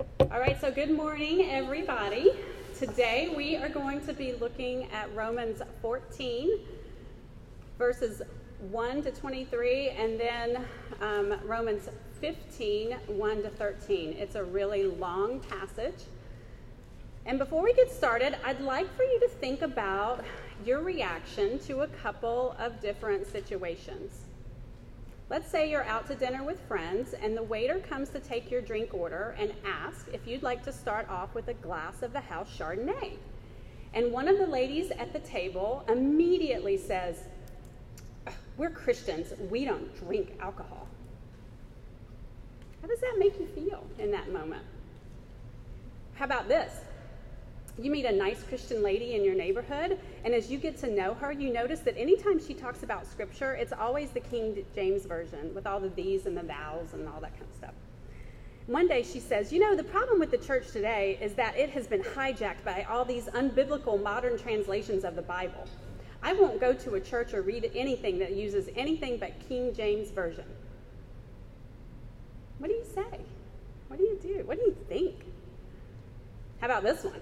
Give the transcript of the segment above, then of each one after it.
All right, so good morning, everybody. Today we are going to be looking at Romans 14, verses 1 to 23, and then um, Romans 15, 1 to 13. It's a really long passage. And before we get started, I'd like for you to think about your reaction to a couple of different situations. Let's say you're out to dinner with friends and the waiter comes to take your drink order and asks if you'd like to start off with a glass of the house Chardonnay. And one of the ladies at the table immediately says, We're Christians, we don't drink alcohol. How does that make you feel in that moment? How about this? You meet a nice Christian lady in your neighborhood, and as you get to know her, you notice that anytime she talks about scripture, it's always the King James Version with all the these and the thous and all that kind of stuff. One day she says, You know, the problem with the church today is that it has been hijacked by all these unbiblical modern translations of the Bible. I won't go to a church or read anything that uses anything but King James Version. What do you say? What do you do? What do you think? How about this one?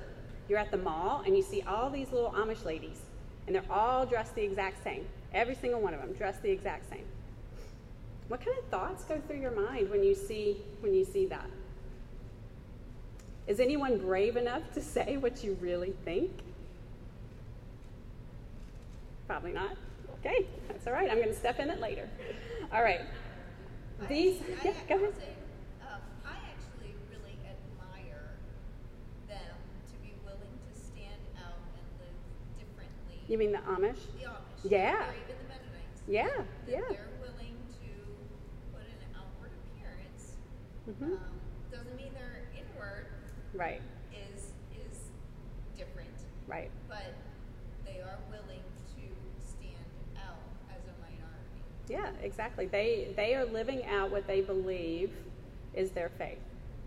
You're at the mall and you see all these little Amish ladies, and they're all dressed the exact same. Every single one of them dressed the exact same. What kind of thoughts go through your mind when you see when you see that? Is anyone brave enough to say what you really think? Probably not. Okay, that's all right. I'm going to step in it later. All right. These, yeah, go ahead. You mean the Amish? The Amish. Yeah. Or even the Mennonites. Yeah, yeah. They're willing to put an outward appearance. Mm-hmm. Um, doesn't mean their inward right. is is different. Right. But they are willing to stand out as a minority. Yeah, exactly. They they are living out what they believe is their faith.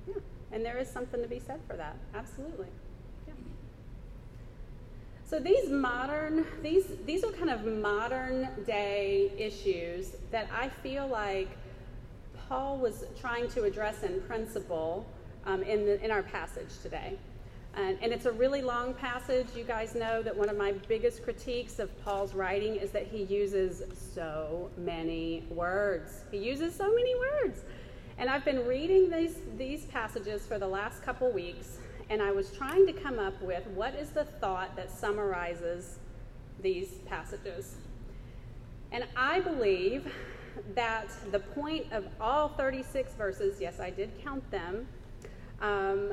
Yeah. And there is something to be said for that. Absolutely. So these modern, these these are kind of modern day issues that I feel like Paul was trying to address in principle um, in the, in our passage today. And, and it's a really long passage. You guys know that one of my biggest critiques of Paul's writing is that he uses so many words. He uses so many words. And I've been reading these, these passages for the last couple weeks, and I was trying to come up with what is the thought that summarizes these passages. And I believe that the point of all 36 verses, yes, I did count them, um,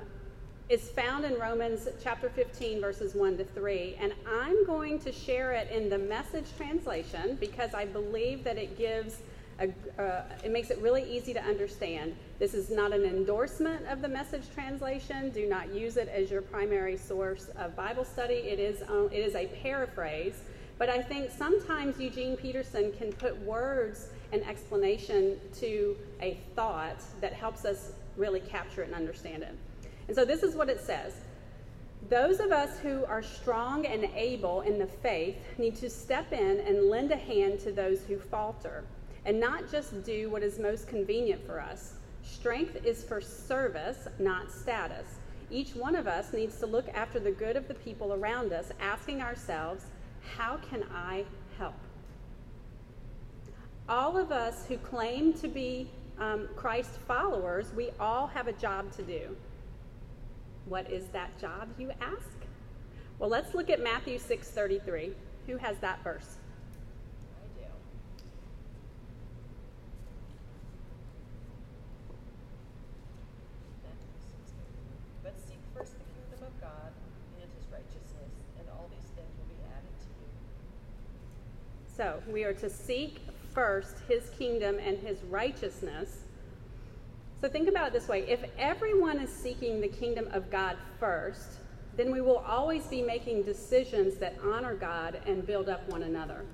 is found in Romans chapter 15, verses 1 to 3. And I'm going to share it in the message translation because I believe that it gives a, uh, it makes it really easy to understand. This is not an endorsement of the message translation. Do not use it as your primary source of Bible study. It is, um, it is a paraphrase. But I think sometimes Eugene Peterson can put words and explanation to a thought that helps us really capture it and understand it. And so this is what it says. Those of us who are strong and able in the faith need to step in and lend a hand to those who falter and not just do what is most convenient for us. Strength is for service, not status. Each one of us needs to look after the good of the people around us, asking ourselves, how can I help? All of us who claim to be um, Christ followers, we all have a job to do. What is that job, you ask? Well, let's look at Matthew 6:33. Who has that verse? So we are to seek first his kingdom and his righteousness. So think about it this way if everyone is seeking the kingdom of God first, then we will always be making decisions that honor God and build up one another.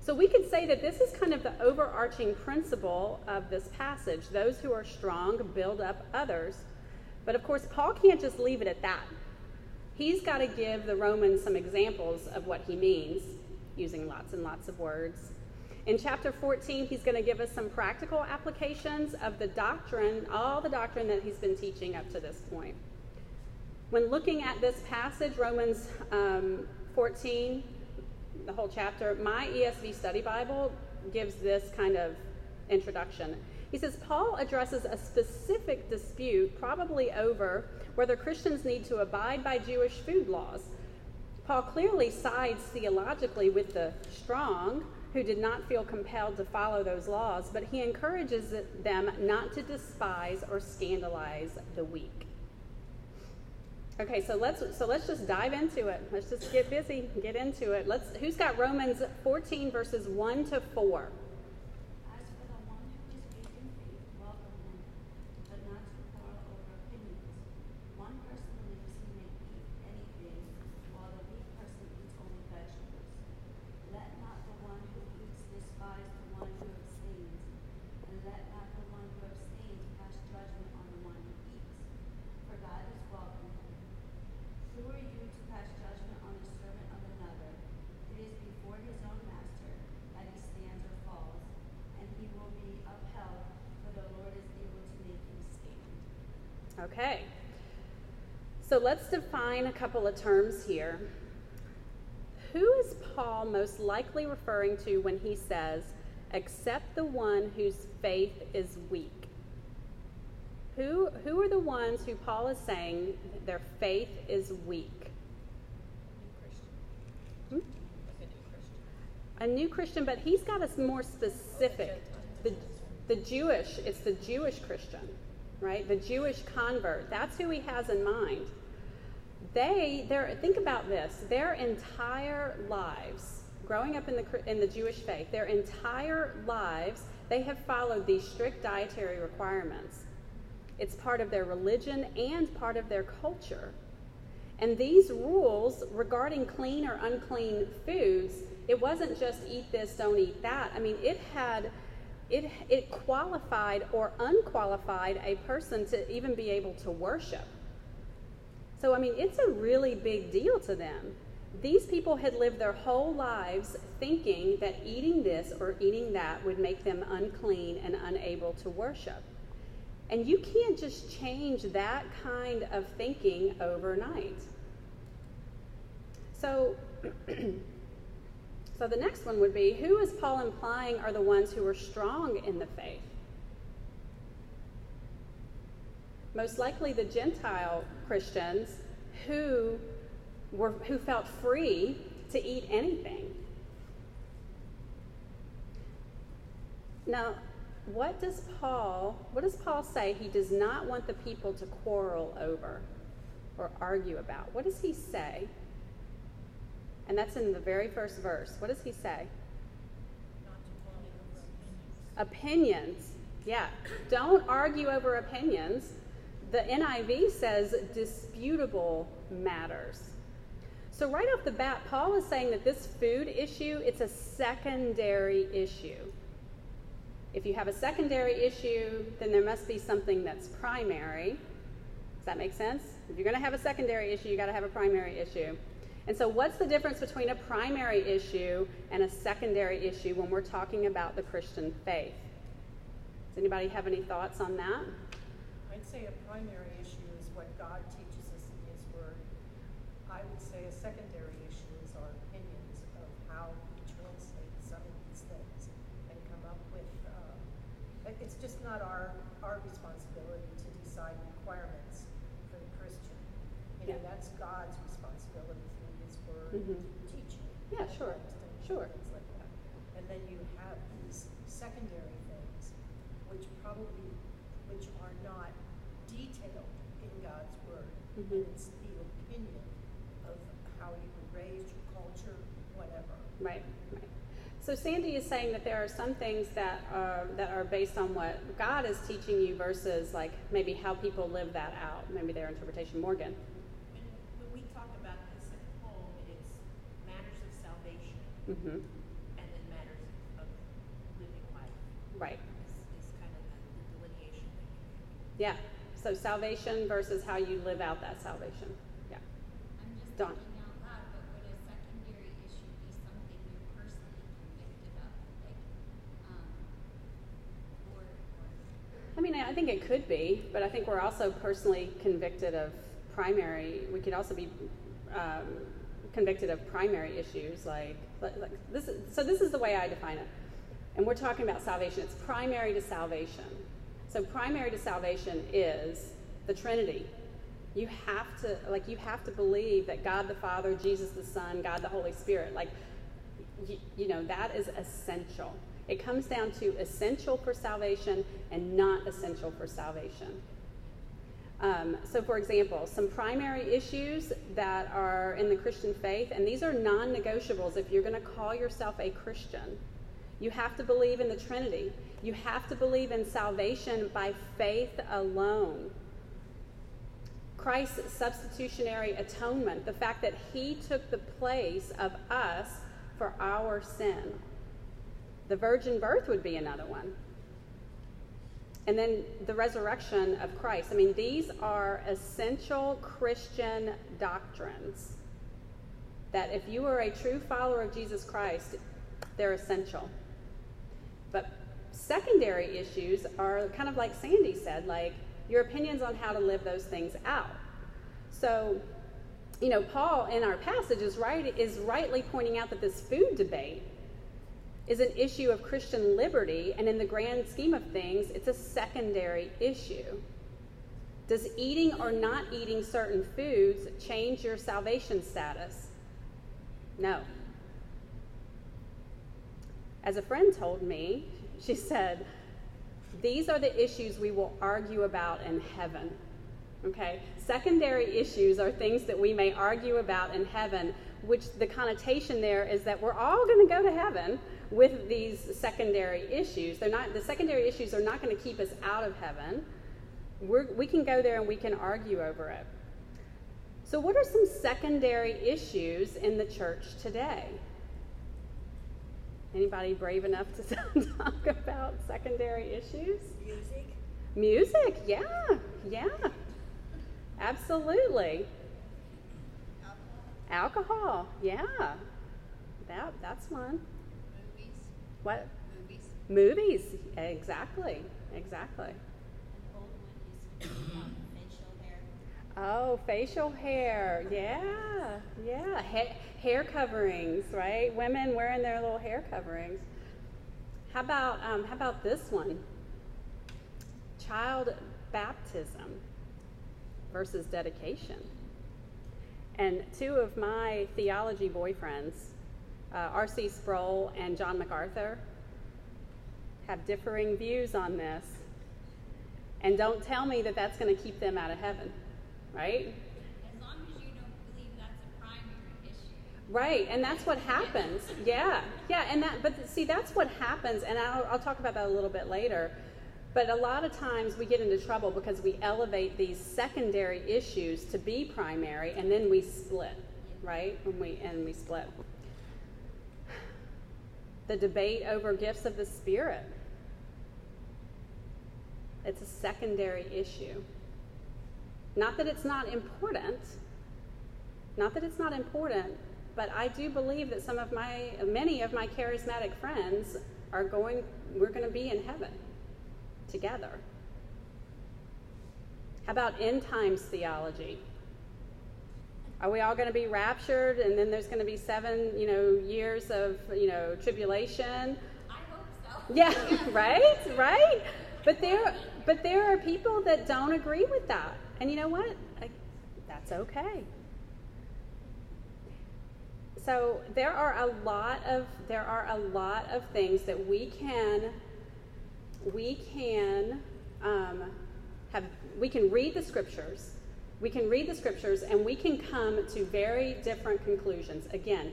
So we could say that this is kind of the overarching principle of this passage. Those who are strong build up others. But of course, Paul can't just leave it at that. He's got to give the Romans some examples of what he means using lots and lots of words. In chapter 14, he's going to give us some practical applications of the doctrine, all the doctrine that he's been teaching up to this point. When looking at this passage, Romans um, 14, the whole chapter, my ESV study Bible gives this kind of introduction. He says Paul addresses a specific dispute, probably over whether Christians need to abide by Jewish food laws. Paul clearly sides theologically with the strong who did not feel compelled to follow those laws, but he encourages them not to despise or scandalize the weak. Okay, so let's so let's just dive into it. Let's just get busy, get into it. Let's who's got Romans 14 verses 1 to 4? So let's define a couple of terms here. Who is Paul most likely referring to when he says, except the one whose faith is weak? Who, who are the ones who Paul is saying their faith is weak? Hmm? A new Christian, A new Christian, but he's got us more specific. The, the Jewish, it's the Jewish Christian right? The Jewish convert. That's who he has in mind. They, think about this, their entire lives, growing up in the, in the Jewish faith, their entire lives, they have followed these strict dietary requirements. It's part of their religion and part of their culture. And these rules regarding clean or unclean foods, it wasn't just eat this, don't eat that. I mean, it had it, it qualified or unqualified a person to even be able to worship. So, I mean, it's a really big deal to them. These people had lived their whole lives thinking that eating this or eating that would make them unclean and unable to worship. And you can't just change that kind of thinking overnight. So, So the next one would be who is Paul implying are the ones who are strong in the faith? Most likely the Gentile Christians who were who felt free to eat anything. Now, what does Paul what does Paul say he does not want the people to quarrel over or argue about? What does he say? And that's in the very first verse. What does he say? Opinions. Yeah. Don't argue over opinions. The NIV says disputable matters. So right off the bat, Paul is saying that this food issue, it's a secondary issue. If you have a secondary issue, then there must be something that's primary. Does that make sense? If you're going to have a secondary issue, you got to have a primary issue. And so, what's the difference between a primary issue and a secondary issue when we're talking about the Christian faith? Does anybody have any thoughts on that? I'd say a primary issue is what God teaches us in His Word. I would say a secondary issue is our opinions of how we translate some of these things and come up with. Uh, it's just not our our responsibility to decide requirements for the Christian. You know, yeah. that's God's mm-hmm. teaching. Yeah, sure, sure. Things like that. And then you have these secondary things, which probably, which are not detailed in God's word. Mm-hmm. It's the opinion of how you were raised, your culture, whatever. Right, right. So Sandy is saying that there are some things that are that are based on what God is teaching you versus like maybe how people live that out, maybe their interpretation. Morgan. When, when we talk about this at home, it's matters of salvation mm-hmm. And then matters of living life. Right. Is, is kind of the delineation Yeah. So salvation versus how you live out that salvation. Yeah. I'm just Dawn. thinking out loud, but would a secondary issue be something you're personally convicted of? Like think it could be, but I think we're also personally convicted of primary. We could also be um, convicted of primary issues, like, like, like this. Is, so this is the way I define it, and we're talking about salvation. It's primary to salvation. So primary to salvation is the Trinity. You have to like you have to believe that God the Father, Jesus the Son, God the Holy Spirit, like you, you know that is essential. It comes down to essential for salvation and not essential for salvation. Um, so, for example, some primary issues that are in the Christian faith, and these are non negotiables if you're going to call yourself a Christian. You have to believe in the Trinity. You have to believe in salvation by faith alone. Christ's substitutionary atonement, the fact that he took the place of us for our sin. The virgin birth would be another one. And then the resurrection of Christ. I mean, these are essential Christian doctrines that if you are a true follower of Jesus Christ, they're essential. But secondary issues are kind of like Sandy said, like your opinions on how to live those things out. So, you know, Paul in our passage is right is rightly pointing out that this food debate is an issue of Christian liberty, and in the grand scheme of things, it's a secondary issue. Does eating or not eating certain foods change your salvation status? No. As a friend told me, she said, These are the issues we will argue about in heaven. Okay? Secondary issues are things that we may argue about in heaven, which the connotation there is that we're all going to go to heaven with these secondary issues. They're not, the secondary issues are not going to keep us out of heaven. We're, we can go there and we can argue over it. So, what are some secondary issues in the church today? Anybody brave enough to talk about secondary issues? Music. Music, yeah, yeah, absolutely. Alcohol. Alcohol, yeah, that that's one. What? Movies. Movies, exactly, exactly. An old one used to be facial hair. Oh, facial hair, yeah, yeah, ha- hair coverings, right? Women wearing their little hair coverings. How about um, how about this one? Child baptism versus dedication. And two of my theology boyfriends, uh, R.C. Sproul and John MacArthur, have differing views on this. And don't tell me that that's going to keep them out of heaven, right? As long as you don't believe that's a primary issue. Right, and that's what happens. Yeah, yeah, and that, but see, that's what happens, and I'll, I'll talk about that a little bit later. But a lot of times we get into trouble because we elevate these secondary issues to be primary, and then we split, right? And we and we split. The debate over gifts of the Spirit. It's a secondary issue. Not that it's not important, not that it's not important, but I do believe that some of my, many of my charismatic friends are going, we're going to be in heaven together. How about end times theology? Are we all going to be raptured and then there's going to be seven, you know, years of, you know, tribulation? I hope so. Yeah, right? Right? But there but there are people that don't agree with that. And you know what? I, that's okay. So there are a lot of there are a lot of things that we can we can um, have we can read the scriptures we can read the scriptures and we can come to very different conclusions. Again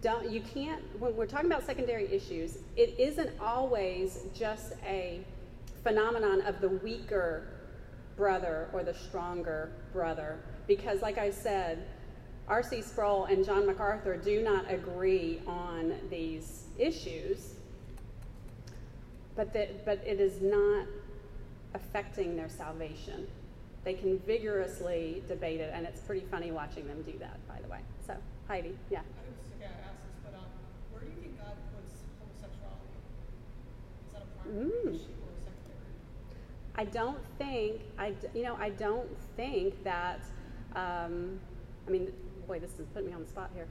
don't you can't when we're talking about secondary issues it isn't always just a phenomenon of the weaker brother or the stronger brother. Because like i said rc sproul and john macarthur do not agree on these issues but that but it is not affecting their salvation they can vigorously debate it and it's pretty funny watching them do that by the way so heidi yeah I was gonna ask this, but um, where do you think God puts homosexuality? Is that a primary Mm. issue or secondary? I don't think I you know I don't think that um, I mean boy this is putting me on the spot here.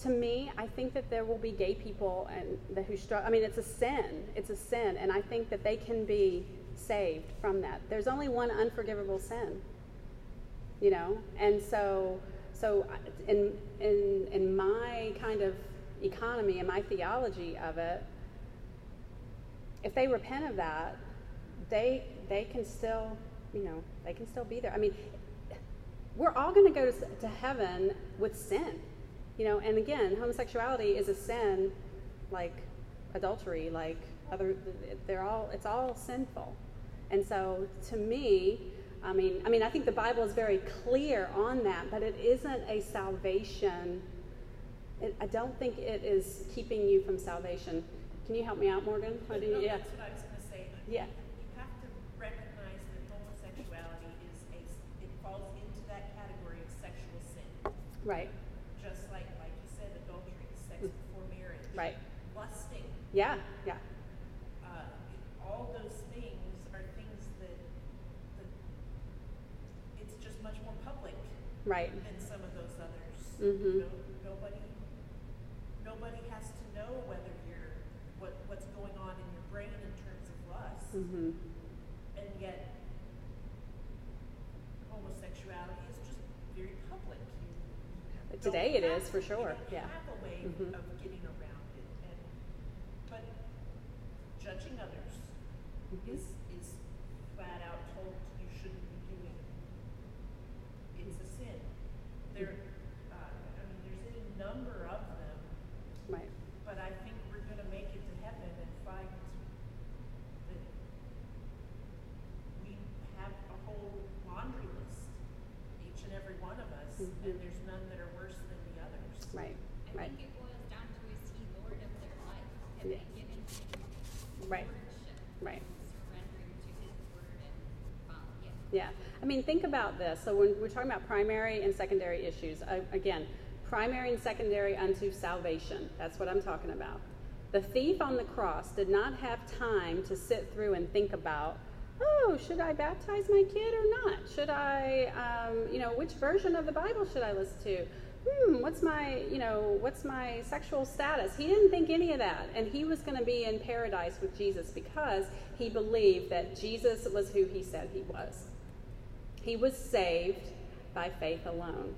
To me, I think that there will be gay people and the, who struggle. I mean, it's a sin. It's a sin, and I think that they can be saved from that. There's only one unforgivable sin, you know, and so so in in in my kind of economy and my theology of it, if they repent of that, they they can still, you know, they can still be there. I mean, we're all going to go to heaven with sin, you know. And again, homosexuality is a sin, like adultery, like other. They're all. It's all sinful. And so, to me, I mean, I mean, I think the Bible is very clear on that, but it isn't a salvation. It, I don't think it is keeping you from salvation. Can you help me out, Morgan? But do you, no, yeah. That's what I was gonna say. Yeah. You have to recognize that homosexuality is a, it falls into that category of sexual sin. Right. Just like, like you said, adultery, sex Mm. before marriage. Right. Lusting, Yeah. Yeah. uh, all those things are things that, that, it's just much more public Right. than some of those others. Mhm. No, nobody, nobody has to know whether you're, what, what's going on in your brain in terms of lust. Mm-hmm. And yet, homosexuality is just very public. You Today it is, for sure, You yeah. don't have a way Mhm. of getting around it, and but judging others Mhm. is is flat out told you shouldn't be doing. It's a sin. There, uh, I mean, there's any number of them, Right. but I think we're going to make it to heaven and find that we have a whole laundry list, each and every one of us, Mhm. and there's none that are worse than the others. Right. I Right. think it boils down to is he Lord of their life? Have Yeah. they given him Right. lordship? Right. Surrendering to his word and following it. Yeah. I mean, think about this. So when we're talking about primary and secondary issues, again, primary and secondary unto salvation. That's what I'm talking about. The thief on the cross did not have time to sit through and think about, oh, should I baptize my kid or not? Should I, um, you know, which version of the Bible should I listen to? Hmm, what's my, you know, what's my sexual status? He didn't think any of that. And he was going to be in paradise with Jesus because he believed that Jesus was who he said he was. He was saved by faith alone.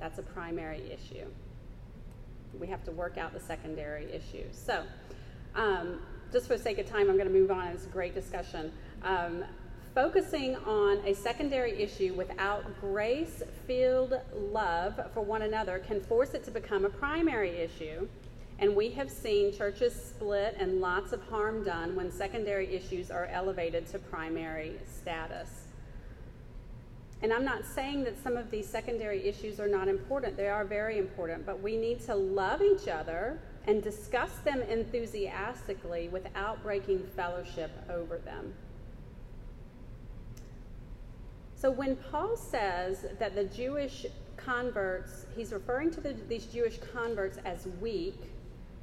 That's a primary issue. We have to work out the secondary issues. So, um, just for the sake of time, I'm going to move on. It's a great discussion. Um, focusing on a secondary issue without grace filled love for one another can force it to become a primary issue. And we have seen churches split and lots of harm done when secondary issues are elevated to primary status. And I'm not saying that some of these secondary issues are not important. They are very important, but we need to love each other and discuss them enthusiastically without breaking fellowship over them. So when Paul says that the Jewish converts, he's referring to the, these Jewish converts as weak,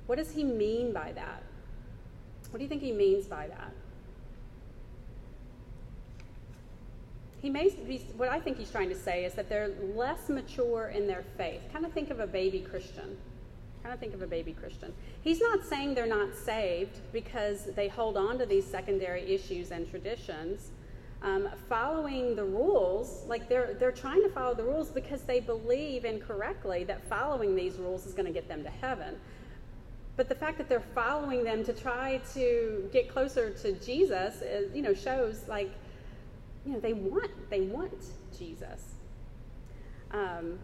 what does he mean by that? What do you think he means by that? He may be, what I think he's trying to say is that they're less mature in their faith. Kind of think of a baby Christian. Kind of think of a baby Christian. He's not saying they're not saved because they hold on to these secondary issues and traditions. Um, following the rules, like they're they're trying to follow the rules because they believe incorrectly that following these rules is going to get them to heaven. But the fact that they're following them to try to get closer to Jesus, is, you know, shows like you know, they want they want Jesus. Um,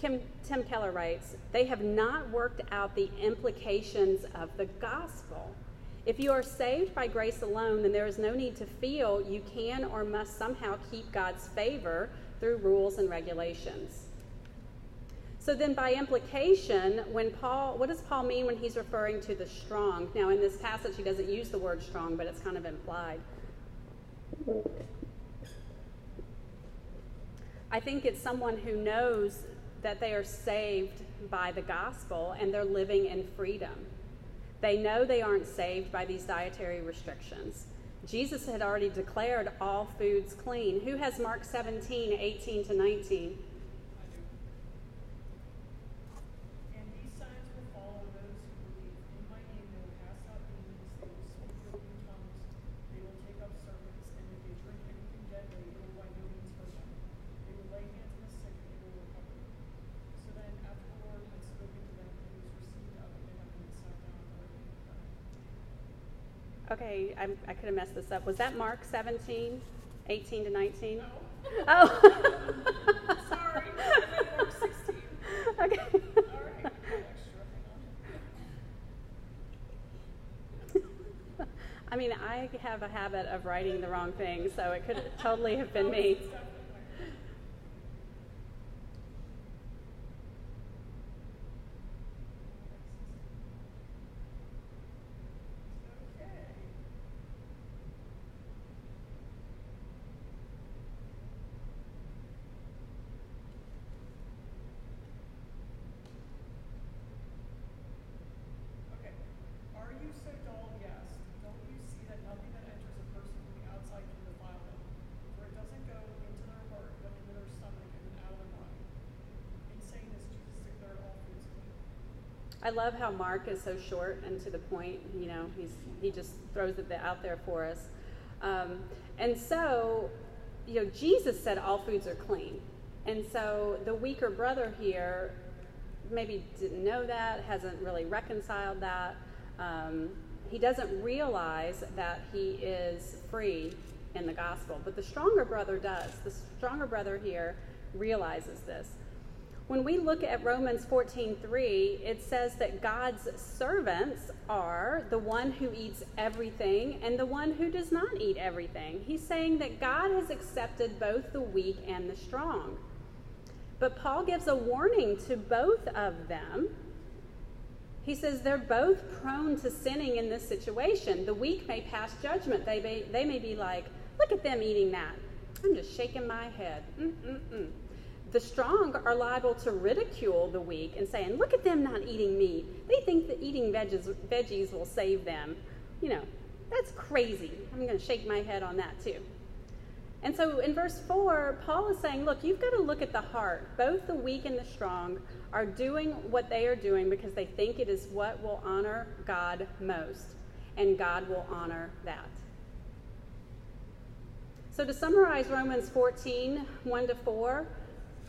Kim, Tim Keller writes, they have not worked out the implications of the gospel. If you are saved by grace alone, then there is no need to feel you can or must somehow keep God's favor through rules and regulations. So then, by implication, when Paul, what does Paul mean when he's referring to the strong? Now, in this passage, he doesn't use the word strong, but it's kind of implied. I think it's someone who knows that they are saved by the gospel and they're living in freedom. They know they aren't saved by these dietary restrictions. Jesus had already declared all foods clean. Who has Mark 17, 18 to 19? And these signs will follow those who believe. In my name they will cast out demons, they will speak with new tongues, they will take up serpents, and if they drink anything deadly, it will by no means hurt them. They will lay hands on the sick and they will recover. So then, after the Lord had spoken to them, he was received up into heaven and sat down where they had done. Okay, I, I could have messed this up. Was that Mark 17, 18 to 19? No. Oh. Sorry, Mark 16. Okay. All right, extra, hang on. I mean, I have a habit of writing the wrong thing, so it could totally have been me. It's definitely mine. Okay. Okay. Are you so dull? Yes. Don't you see that nothing that enters a person from the outside can defile them? For it doesn't go into their heart, but into their stomach and then out of their body. In saying this, Jesus declared all foods clean. I love how Mark is so short and to the point. You know, he's he just throws it out there for us. Um, and so, you know, Jesus said all foods are clean. And so the weaker brother here maybe didn't know that, hasn't really reconciled that. Um, he doesn't realize that he is free in the gospel. But the stronger brother does. The stronger brother here realizes this. When we look at Romans 14:3, it says that God's servants are the one who eats everything and the one who does not eat everything. He's saying that God has accepted both the weak and the strong. But Paul gives a warning to both of them. He says they're both prone to sinning in this situation. The weak may pass judgment. They may, they may be like, look at them eating that. I'm just shaking my head. Mm-mm-mm. The strong are liable to ridicule the weak and saying, look at them not eating meat. They think that eating veggies, veggies will save them. You know, that's crazy. I'm going to shake my head on that too. And so in verse 4, Paul is saying, look, you've got to look at the heart. Both the weak and the strong are doing what they are doing because they think it is what will honor God most, and God will honor that. So to summarize Romans 14, 1 to 4,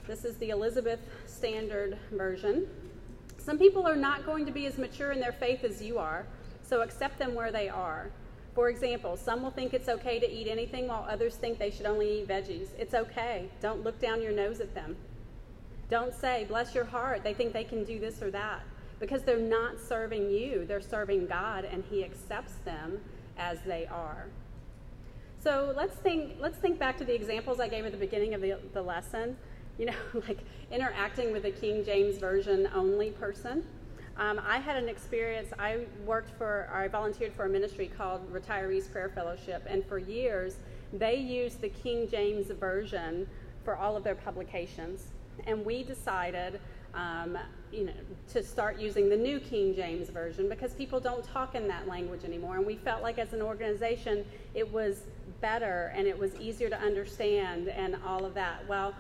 this is the Elizabeth Standard Version. Some people are not going to be as mature in their faith as you are, so accept them where they are. For example, some will think it's okay to eat anything while others think they should only eat veggies. It's okay. Don't look down your nose at them. Don't say, bless your heart, they think they can do this or that. Because they're not serving you, they're serving God, and He accepts them as they are. So let's think, let's think back to the examples I gave at the beginning of the, the lesson. You know, like interacting with a King James Version only person. Um, I had an experience, I worked for, I volunteered for a ministry called Retirees Prayer Fellowship, and for years they used the King James Version for all of their publications. And we decided, um, you know, to start using the New King James Version because people don't talk in that language anymore. And we felt like as an organization it was better and it was easier to understand and all of that. Well,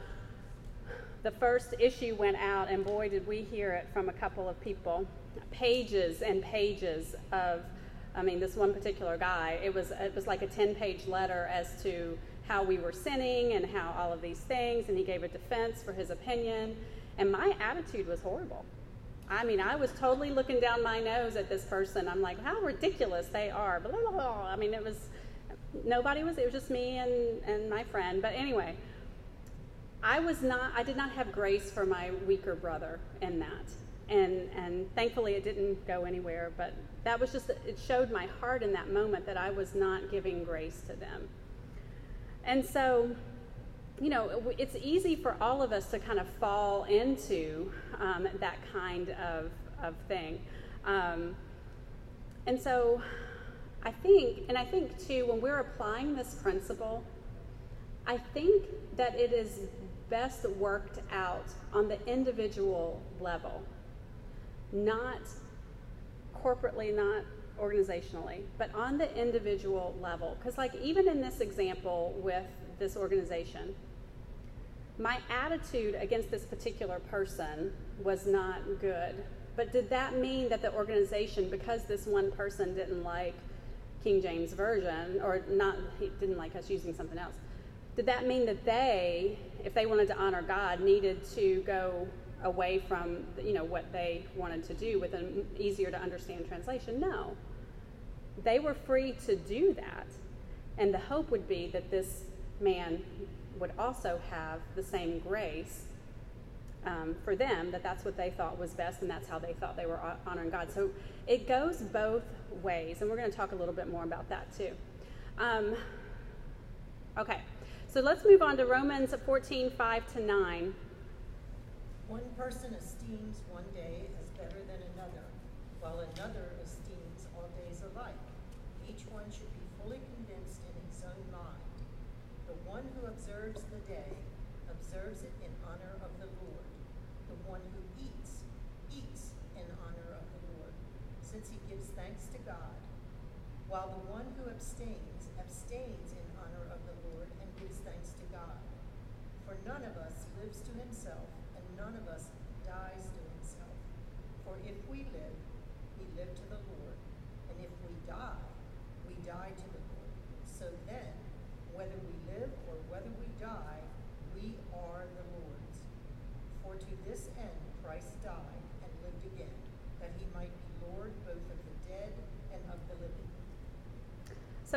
the first issue went out, and boy, did we hear it from a couple of people. Pages and pages of, I mean, this one particular guy. It was it was like a ten-page letter as to how we were sinning and how all of these things, and he gave a defense for his opinion. And my attitude was horrible. I mean, I was totally looking down my nose at this person. I'm like, how ridiculous they are. Blah, blah, blah. I mean, it was nobody was. It was just me and and my friend. But anyway. I was not I did not have grace for my weaker brother in that. And and thankfully it didn't go anywhere, but that was just it showed my heart in that moment that I was not giving grace to them. And so you know, it's easy for all of us to kind of fall into um, that kind of, of thing. Um, and so I think, and I think too, when we're applying this principle, I think that it is best worked out on the individual level, not corporately, not organizationally, but on the individual level. Because, like, even in this example with this organization, my attitude against this particular person was not good. But did that mean that the organization, because this one person didn't like King James Version, or not, he didn't like us using something else, did that mean that they, if they wanted to honor God, needed to go away from you know what they wanted to do with an easier to understand translation? No. They were free to do that. And the hope would be that this man would also have the same grace um, for them, that that's what they thought was best and that's how they thought they were honoring God. So it goes both ways, and we're going to talk a little bit more about that too. Um, okay, so let's move on to Romans 14 5 to 9. One person esteems one day as better than another, while another esteems all days alike. Each one should be fully convinced in his own mind. The one who observes the day observes it in honor of the Lord. The one who eats, eats in honor of the Lord, since he gives thanks to God, while the one who abstains, in honor of the Lord and gives thanks to God. For none of us lives to himself, and none of us dies to himself. For if we live, we live to the Lord, and if we die, we die to the Lord. So then, whether we live or whether we die, we are the Lord's. For to this end Christ died and lived again, that he might be Lord both of the dead and of the living.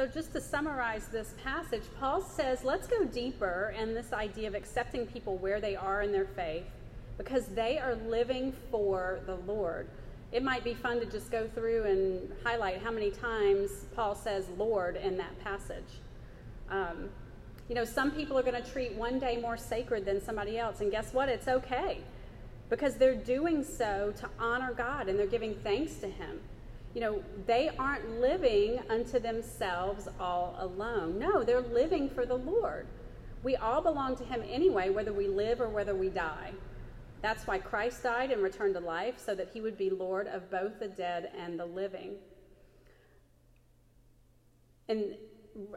So, just to summarize this passage, Paul says, let's go deeper in this idea of accepting people where they are in their faith because they are living for the Lord. It might be fun to just go through and highlight how many times Paul says Lord in that passage. Um, you know, some people are going to treat one day more sacred than somebody else, and guess what? It's okay because they're doing so to honor God and they're giving thanks to Him. You know, they aren't living unto themselves all alone. No, they're living for the Lord. We all belong to Him anyway, whether we live or whether we die. That's why Christ died and returned to life, so that He would be Lord of both the dead and the living. In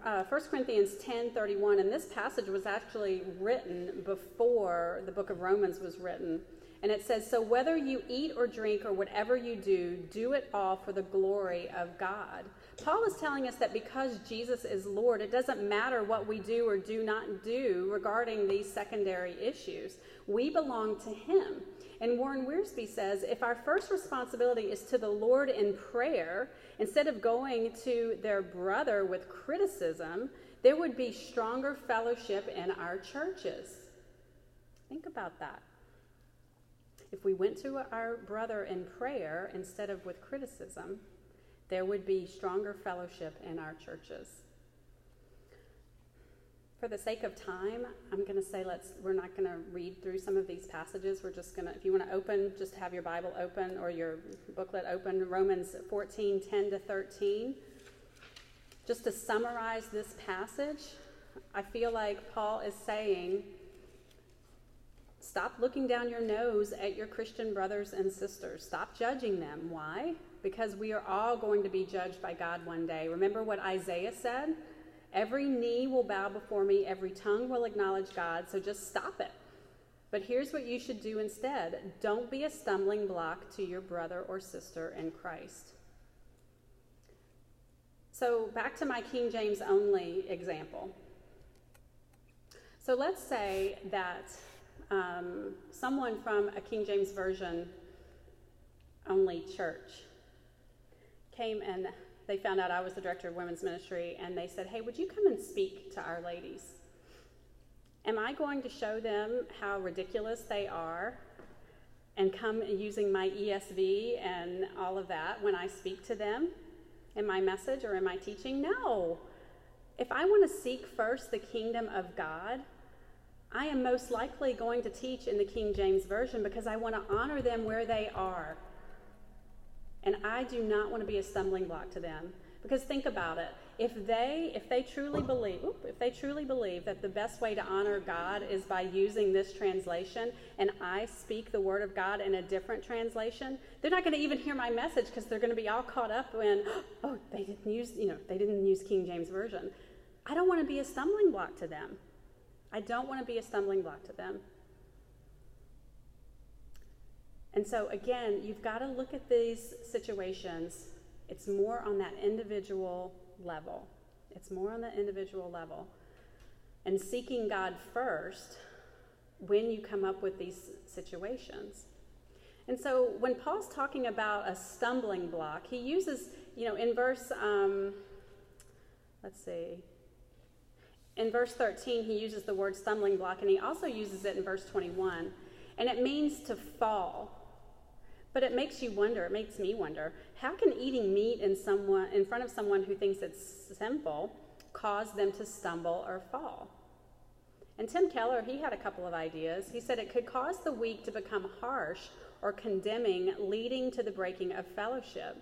uh, 1 Corinthians 10 31, and this passage was actually written before the book of Romans was written. And it says, So whether you eat or drink or whatever you do, do it all for the glory of God. Paul is telling us that because Jesus is Lord, it doesn't matter what we do or do not do regarding these secondary issues. We belong to Him. And Warren Wiersbe says if our first responsibility is to the Lord in prayer, instead of going to their brother with criticism, there would be stronger fellowship in our churches. Think about that. If we went to our brother in prayer instead of with criticism, there would be stronger fellowship in our churches. For the sake of time, I'm going to say let's we're not going to read through some of these passages. We're just going to if you want to open, just have your Bible open or your booklet open, Romans 14, 10 to 13. Just to summarize this passage, I feel like Paul is saying Stop looking down your nose at your Christian brothers and sisters. Stop judging them. Why? Because we are all going to be judged by God one day. Remember what Isaiah said? Every knee will bow before me, every tongue will acknowledge God, so just stop it. But here's what you should do instead don't be a stumbling block to your brother or sister in Christ. So, back to my King James only example. So, let's say that um, someone from a King James Version only church came and they found out I was the director of women's ministry and they said, Hey, would you come and speak to our ladies? Am I going to show them how ridiculous they are and come using my ESV and all of that when I speak to them in my message or in my teaching? No. If I want to seek first the kingdom of God, I am most likely going to teach in the King James Version because I want to honor them where they are. And I do not want to be a stumbling block to them. Because think about it. if they if they truly believe oop, if they truly believe that the best way to honor God is by using this translation and I speak the word of God in a different translation, they're not going to even hear my message because they're going to be all caught up in oh they didn't use you know they didn't use King James version. I don't want to be a stumbling block to them. I don't want to be a stumbling block to them. And so again, you've got to look at these situations. It's more on that individual level. It's more on the individual level. And seeking God first when you come up with these situations. And so when Paul's talking about a stumbling block, he uses, you know, in verse, um, let's see, in verse 13, he uses the word stumbling block, and he also uses it in verse 21. And it means to fall. But it makes you wonder, it makes me wonder, how can eating meat in, someone, in front of someone who thinks it's simple cause them to stumble or fall? And Tim Keller, he had a couple of ideas. He said it could cause the weak to become harsh or condemning, leading to the breaking of fellowship.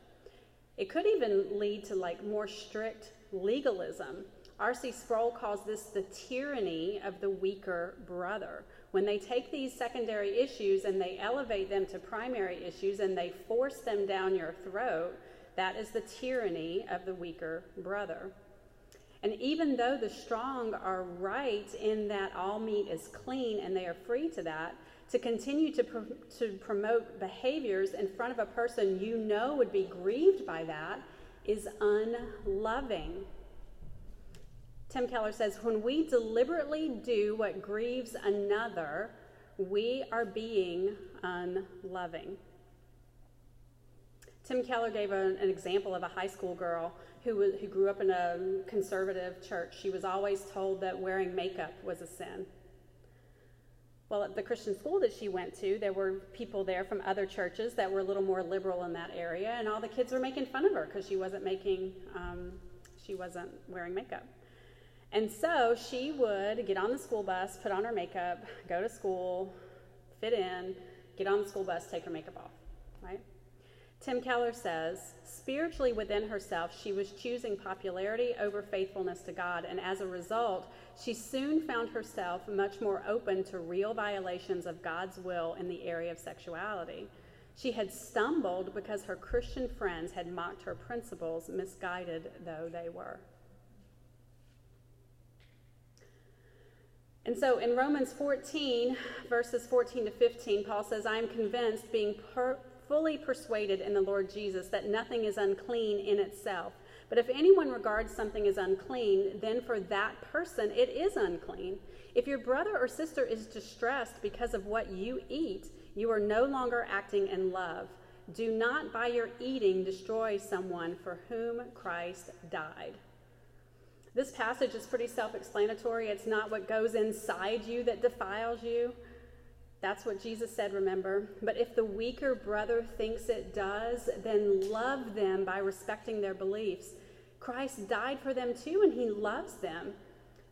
It could even lead to like more strict legalism. R.C. Sproul calls this the tyranny of the weaker brother, when they take these secondary issues and they elevate them to primary issues and they force them down your throat, that is the tyranny of the weaker brother. And even though the strong are right in that all meat is clean and they are free to that, to continue to, to promote behaviors in front of a person you know would be grieved by that is unloving. Tim Keller says, when we deliberately do what grieves another, we are being unloving. Tim Keller gave an example of a high school girl who, who grew up in a conservative church. She was always told that wearing makeup was a sin. Well, at the Christian school that she went to, there were people there from other churches that were a little more liberal in that area, and all the kids were making fun of her because she wasn't making, um, she wasn't wearing makeup. And so she would get on the school bus, put on her makeup, go to school, fit in, get on the school bus, take her makeup off, right? Tim Keller says, spiritually within herself, she was choosing popularity over faithfulness to God, and as a result, she soon found herself much more open to real violations of God's will in the area of sexuality. She had stumbled because her Christian friends had mocked her principles, misguided though they were. And so in Romans 14, verses 14 to 15, Paul says, I am convinced, being per- fully persuaded in the Lord Jesus, that nothing is unclean in itself. But if anyone regards something as unclean, then for that person it is unclean. If your brother or sister is distressed because of what you eat, you are no longer acting in love. Do not by your eating destroy someone for whom Christ died. This passage is pretty self explanatory. It's not what goes inside you that defiles you. That's what Jesus said, remember. But if the weaker brother thinks it does, then love them by respecting their beliefs. Christ died for them too, and he loves them.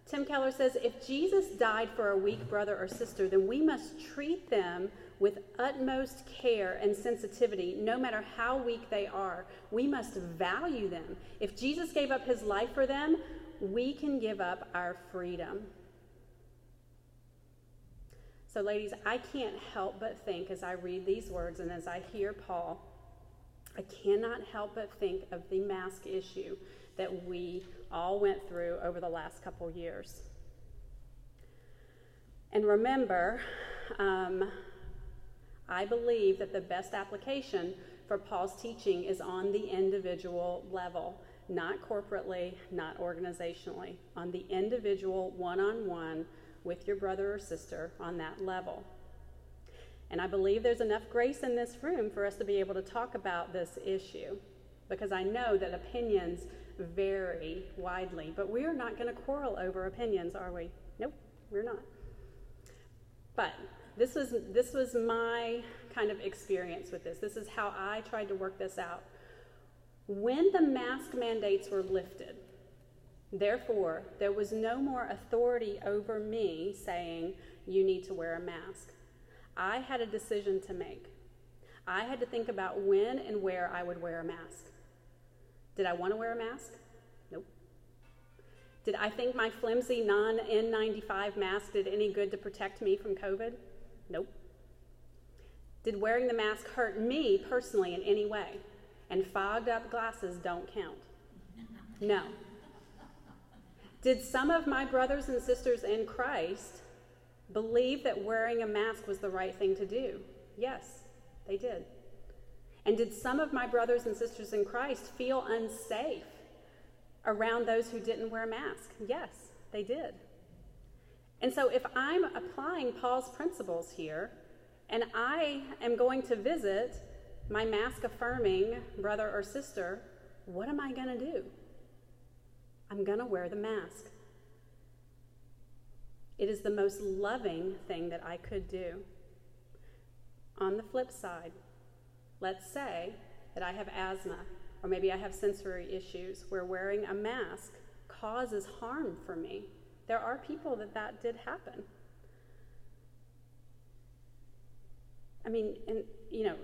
Tim Keller says if Jesus died for a weak brother or sister, then we must treat them with utmost care and sensitivity, no matter how weak they are. We must value them. If Jesus gave up his life for them, we can give up our freedom. So, ladies, I can't help but think as I read these words and as I hear Paul, I cannot help but think of the mask issue that we all went through over the last couple years. And remember, um, I believe that the best application for Paul's teaching is on the individual level not corporately, not organizationally, on the individual one on one with your brother or sister on that level. And I believe there's enough grace in this room for us to be able to talk about this issue because I know that opinions vary widely, but we are not going to quarrel over opinions, are we? Nope, we're not. But this was this was my kind of experience with this. This is how I tried to work this out when the mask mandates were lifted, therefore, there was no more authority over me saying, you need to wear a mask. I had a decision to make. I had to think about when and where I would wear a mask. Did I want to wear a mask? Nope. Did I think my flimsy non N95 mask did any good to protect me from COVID? Nope. Did wearing the mask hurt me personally in any way? And fogged up glasses don't count. No. Did some of my brothers and sisters in Christ believe that wearing a mask was the right thing to do? Yes, they did. And did some of my brothers and sisters in Christ feel unsafe around those who didn't wear a mask? Yes, they did. And so if I'm applying Paul's principles here, and I am going to visit my mask affirming brother or sister, what am I going to do? I'm going to wear the mask. It is the most loving thing that I could do. On the flip side, let's say that I have asthma or maybe I have sensory issues where wearing a mask causes harm for me. There are people that that did happen. I mean, and you know,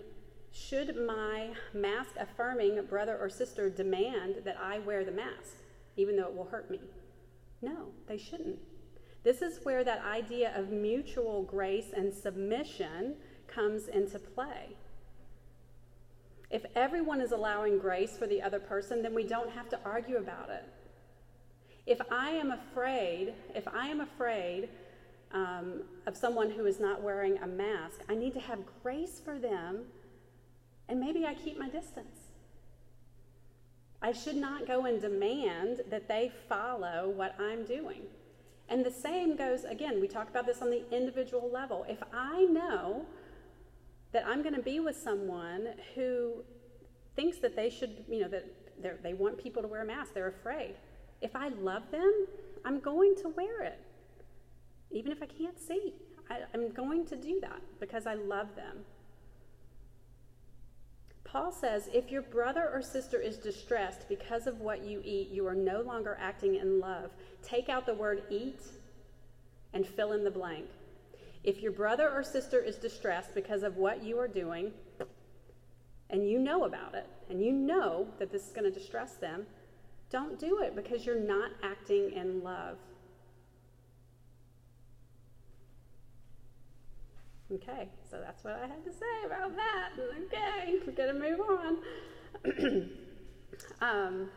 should my mask affirming brother or sister demand that I wear the mask, even though it will hurt me? No, they shouldn't. This is where that idea of mutual grace and submission comes into play. If everyone is allowing grace for the other person, then we don't have to argue about it. If I am afraid, if I am afraid um, of someone who is not wearing a mask, I need to have grace for them, and maybe I keep my distance. I should not go and demand that they follow what I'm doing. And the same goes, again, we talk about this on the individual level. If I know that I'm going to be with someone who thinks that they should, you know, that they want people to wear a mask, they're afraid. If I love them, I'm going to wear it, even if I can't see. I, I'm going to do that because I love them. Paul says, if your brother or sister is distressed because of what you eat, you are no longer acting in love. Take out the word eat and fill in the blank. If your brother or sister is distressed because of what you are doing, and you know about it, and you know that this is going to distress them, don't do it because you're not acting in love. Okay, so that's what I had to say about that. Okay, we're going to move on. um,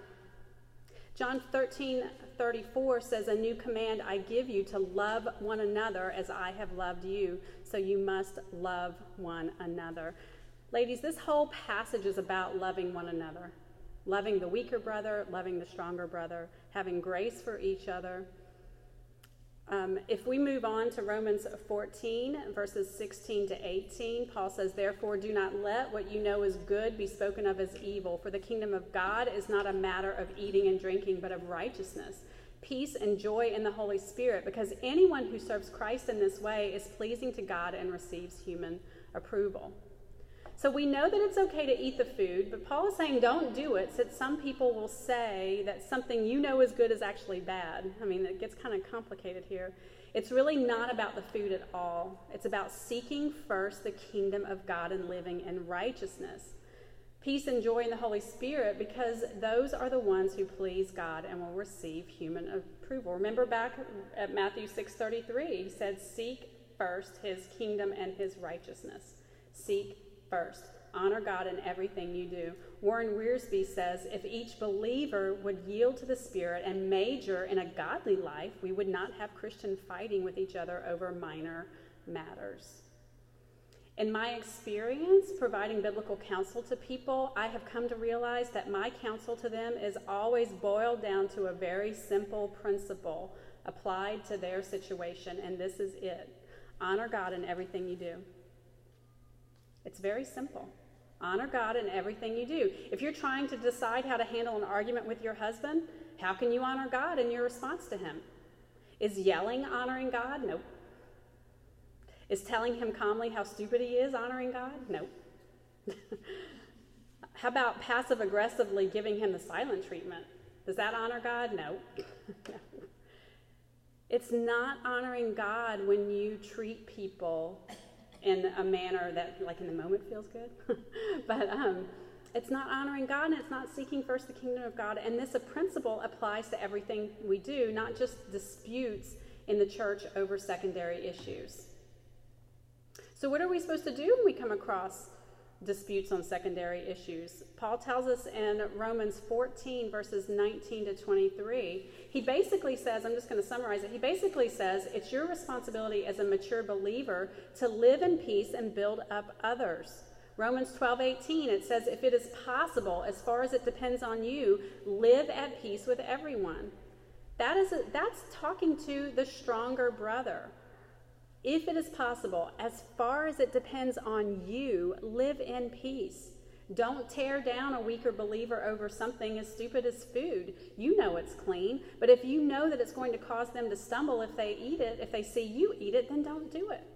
John 13, 34 says, A new command I give you to love one another as I have loved you, so you must love one another. Ladies, this whole passage is about loving one another loving the weaker brother, loving the stronger brother, having grace for each other. Um, if we move on to Romans 14, verses 16 to 18, Paul says, Therefore, do not let what you know is good be spoken of as evil, for the kingdom of God is not a matter of eating and drinking, but of righteousness, peace, and joy in the Holy Spirit, because anyone who serves Christ in this way is pleasing to God and receives human approval. So we know that it's okay to eat the food, but Paul is saying don't do it, since some people will say that something you know is good is actually bad. I mean, it gets kind of complicated here. It's really not about the food at all. It's about seeking first the kingdom of God and living in righteousness. Peace and joy in the Holy Spirit, because those are the ones who please God and will receive human approval. Remember back at Matthew 6:33, he said, "Seek first his kingdom and his righteousness. Seek first. Honor God in everything you do. Warren Wiersbe says if each believer would yield to the Spirit and major in a godly life, we would not have Christian fighting with each other over minor matters. In my experience providing biblical counsel to people, I have come to realize that my counsel to them is always boiled down to a very simple principle applied to their situation, and this is it honor God in everything you do. It's very simple. Honor God in everything you do. If you're trying to decide how to handle an argument with your husband, how can you honor God in your response to him? Is yelling honoring God? Nope. Is telling him calmly how stupid he is honoring God? Nope. how about passive aggressively giving him the silent treatment? Does that honor God? No. It's not honoring God when you treat people in a manner that, like in the moment, feels good. but um, it's not honoring God and it's not seeking first the kingdom of God. And this principle applies to everything we do, not just disputes in the church over secondary issues. So, what are we supposed to do when we come across disputes on secondary issues? Paul tells us in Romans 14, verses 19 to 23. He basically says, I'm just going to summarize it. He basically says, it's your responsibility as a mature believer to live in peace and build up others. Romans 12, 18, it says, if it is possible, as far as it depends on you, live at peace with everyone. That is a, that's talking to the stronger brother. If it is possible, as far as it depends on you, live in peace. Don't tear down a weaker believer over something as stupid as food. You know it's clean, but if you know that it's going to cause them to stumble if they eat it, if they see you eat it, then don't do it.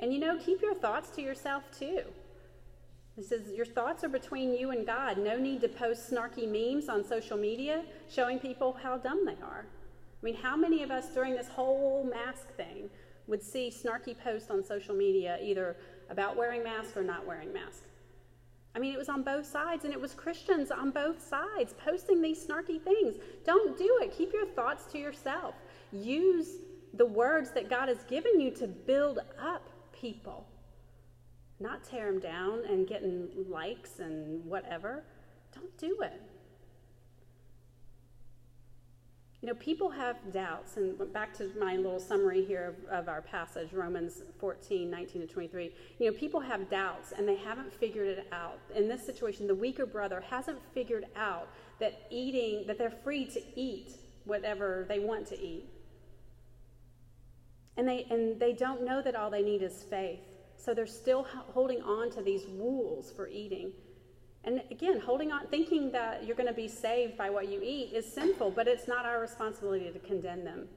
And you know, keep your thoughts to yourself too. He says, Your thoughts are between you and God. No need to post snarky memes on social media showing people how dumb they are. I mean, how many of us during this whole mask thing would see snarky posts on social media either about wearing masks or not wearing masks? I mean, it was on both sides, and it was Christians on both sides posting these snarky things. Don't do it. Keep your thoughts to yourself. Use the words that God has given you to build up people not tear them down and getting likes and whatever. Don't do it. You know, people have doubts, and back to my little summary here of, of, our passage, Romans 14, 19 to 23. You know, people have doubts and they haven't figured it out. In this situation, the weaker brother hasn't figured out that eating, that they're free to eat whatever they want to eat. And they, and they don't know that all they need is faith. So they're still holding on to these rules for eating. And again, holding on, thinking that you're going to be saved by what you eat is sinful, but it's not our responsibility to condemn them.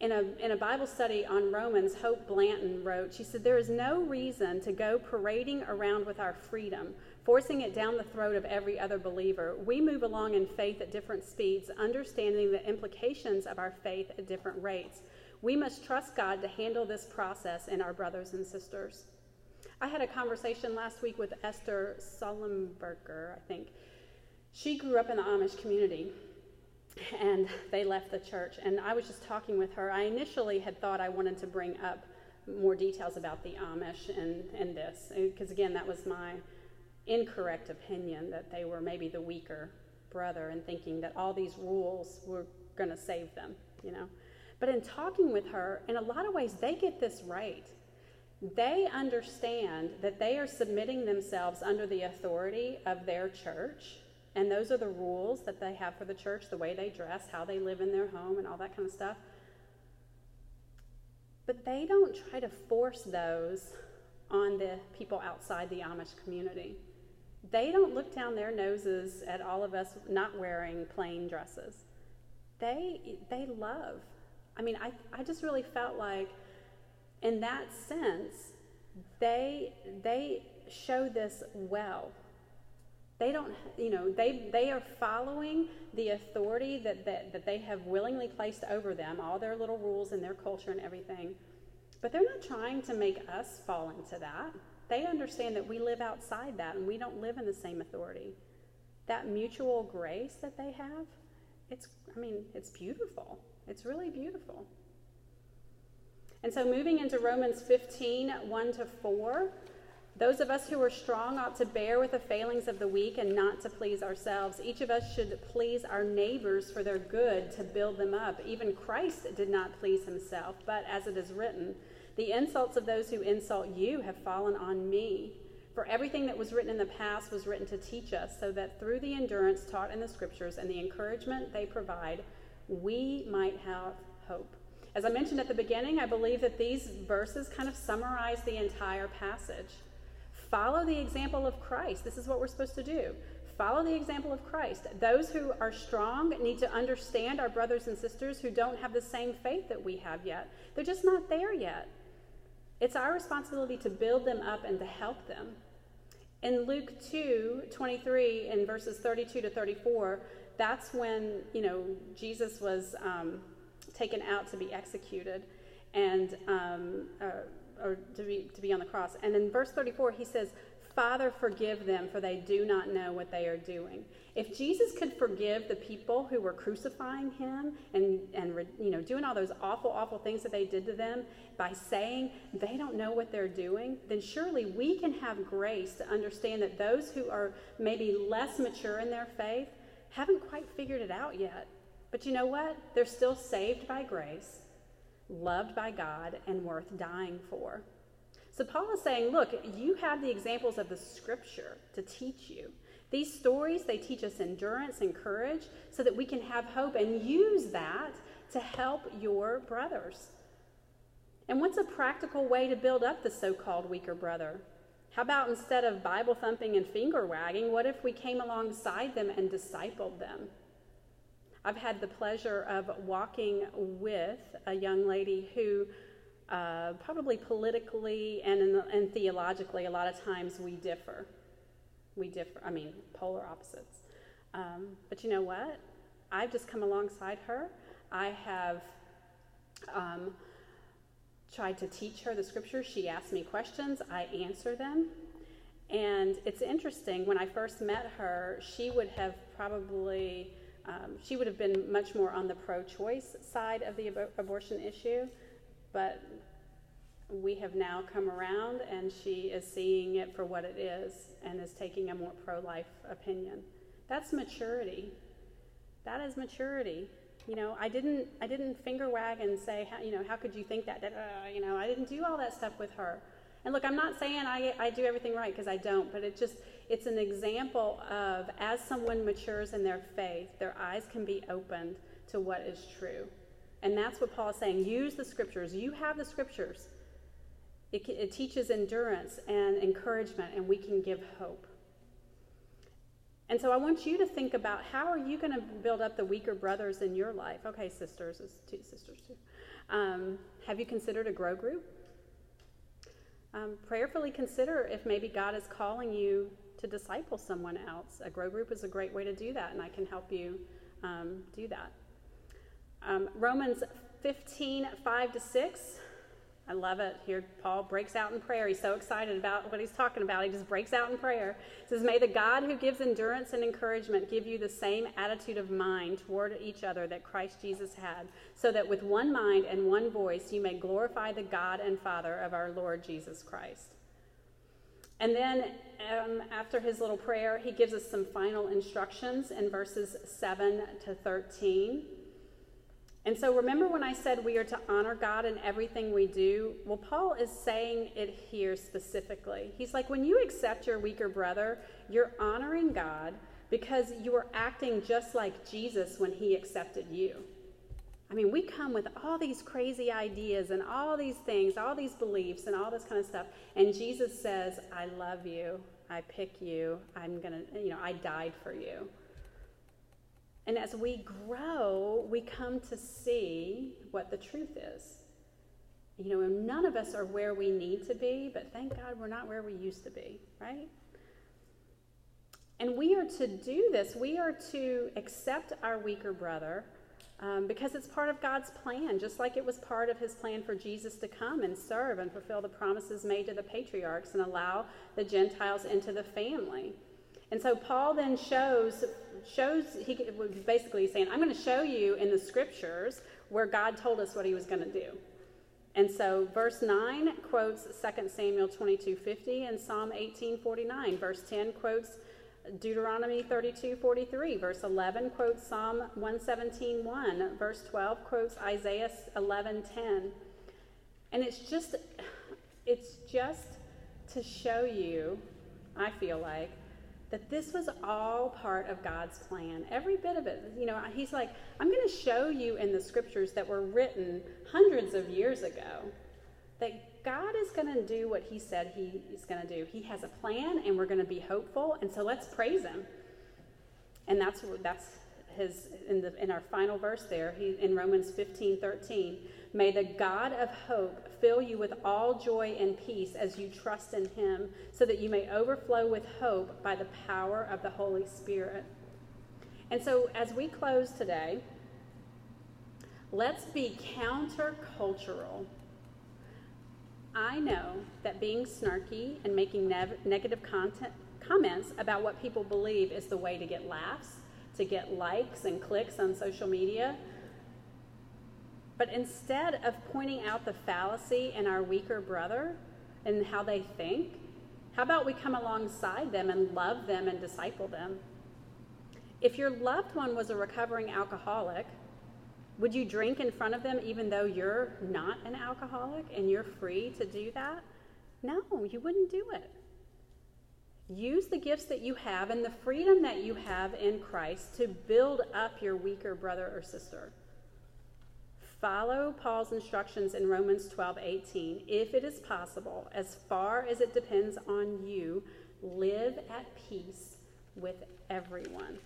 In a, in a Bible study on Romans, Hope Blanton wrote, she said, There is no reason to go parading around with our freedom, forcing it down the throat of every other believer. We move along in faith at different speeds, understanding the implications of our faith at different rates. We must trust God to handle this process in our brothers and sisters. I had a conversation last week with Esther Sullenberger, I think. She grew up in the Amish community and they left the church. And I was just talking with her. I initially had thought I wanted to bring up more details about the Amish and, and this, uh, because again, that was my incorrect opinion that they were maybe the weaker brother and thinking that all these rules were going to save them, you know. But in talking with her, in a lot of ways, they get this right. They understand that they are submitting themselves under the authority of their church, and those are the rules that they have for the church the way they dress, how they live in their home, and all that kind of stuff. But they don't try to force those on the people outside the Amish community. They don't look down their noses at all of us not wearing plain dresses. They, they love I mean, I, I just really felt like, in that sense, they, they show this well. They don't, you know, they, they are following the authority that, that, that they have willingly placed over them, all their little rules and their culture and everything. But they're not trying to make us fall into that. They understand that we live outside that and we don't live in the same authority. That mutual grace that they have, it's, I mean, it's beautiful. It's really beautiful. And so, moving into Romans 15 1 to 4, those of us who are strong ought to bear with the failings of the weak and not to please ourselves. Each of us should please our neighbors for their good to build them up. Even Christ did not please himself, but as it is written, the insults of those who insult you have fallen on me. For everything that was written in the past was written to teach us, so that through the endurance taught in the scriptures and the encouragement they provide, we might have hope. As I mentioned at the beginning, I believe that these verses kind of summarize the entire passage. Follow the example of Christ. This is what we're supposed to do. Follow the example of Christ. Those who are strong need to understand our brothers and sisters who don't have the same faith that we have yet. They're just not there yet. It's our responsibility to build them up and to help them. In Luke 2 23, in verses 32 to 34, that's when, you know, Jesus was um, taken out to be executed and, um, uh, or to be, to be on the cross. And in verse 34, he says, Father, forgive them, for they do not know what they are doing. If Jesus could forgive the people who were crucifying him and, and you know, doing all those awful, awful things that they did to them by saying they don't know what they're doing, then surely we can have grace to understand that those who are maybe less mature in their faith haven't quite figured it out yet. But you know what? They're still saved by grace, loved by God, and worth dying for. So Paul is saying, look, you have the examples of the scripture to teach you. These stories, they teach us endurance and courage so that we can have hope and use that to help your brothers. And what's a practical way to build up the so called weaker brother? How about instead of Bible thumping and finger wagging, what if we came alongside them and discipled them? I've had the pleasure of walking with a young lady who, uh, probably politically and, and theologically, a lot of times we differ. We differ, I mean, polar opposites. Um, but you know what? I've just come alongside her. I have um, tried to teach her the scriptures. She asks me questions, I answer them. And it's interesting, when I first met her, she would have probably, um, she would have been much more on the pro choice side of the ab- abortion issue. But we have now come around and she is seeing it for what it is and is taking a more pro life opinion. That's maturity. That is maturity. You know, I didn't I didn't finger wag and say, how, you know, how could you think that? You know, I didn't do all that stuff with her. And look, I'm not saying I, I do everything right because I don't, but it just it's an example of as someone matures in their faith, their eyes can be opened to what is true. And that's what Paul is saying. Use the scriptures. You have the scriptures. It, it teaches endurance and encouragement, and we can give hope. And so I want you to think about how are you going to build up the weaker brothers in your life? Okay, sisters, it's two sisters too. Um, have you considered a grow group? Um, prayerfully consider if maybe God is calling you to disciple someone else. A grow group is a great way to do that, and I can help you um, do that. Um, Romans 15, 5 to 6 I love it. Here, Paul breaks out in prayer. He's so excited about what he's talking about. He just breaks out in prayer. He says, May the God who gives endurance and encouragement give you the same attitude of mind toward each other that Christ Jesus had, so that with one mind and one voice you may glorify the God and Father of our Lord Jesus Christ. And then, um, after his little prayer, he gives us some final instructions in verses 7 to 13. And so remember when I said we are to honor God in everything we do? Well, Paul is saying it here specifically. He's like, when you accept your weaker brother, you're honoring God because you are acting just like Jesus when he accepted you. I mean, we come with all these crazy ideas and all these things, all these beliefs and all this kind of stuff. And Jesus says, I love you. I pick you. I'm going to, you know, I died for you. And as we grow, we come to see what the truth is. You know, none of us are where we need to be, but thank God we're not where we used to be, right? And we are to do this. We are to accept our weaker brother um, because it's part of God's plan, just like it was part of his plan for Jesus to come and serve and fulfill the promises made to the patriarchs and allow the Gentiles into the family. And so Paul then shows shows he basically saying, I'm going to show you in the scriptures where God told us what he was going to do. And so verse 9 quotes 2 Samuel 22:50 and Psalm 18:49. Verse 10 quotes Deuteronomy 32:43. Verse 11 quotes Psalm 117:1. Verse 12 quotes Isaiah 11:10. And it's just it's just to show you, I feel like, that this was all part of God's plan. Every bit of it. You know, he's like, I'm going to show you in the scriptures that were written hundreds of years ago that God is going to do what he said he is going to do. He has a plan and we're going to be hopeful, and so let's praise him. And that's that's his in the in our final verse there, he in Romans 15, 13. May the God of hope fill you with all joy and peace as you trust in him, so that you may overflow with hope by the power of the Holy Spirit. And so, as we close today, let's be countercultural. I know that being snarky and making negative content comments about what people believe is the way to get laughs, to get likes and clicks on social media. But instead of pointing out the fallacy in our weaker brother and how they think, how about we come alongside them and love them and disciple them? If your loved one was a recovering alcoholic, would you drink in front of them even though you're not an alcoholic and you're free to do that? No, you wouldn't do it. Use the gifts that you have and the freedom that you have in Christ to build up your weaker brother or sister. Follow Paul's instructions in Romans 12 18. If it is possible, as far as it depends on you, live at peace with everyone.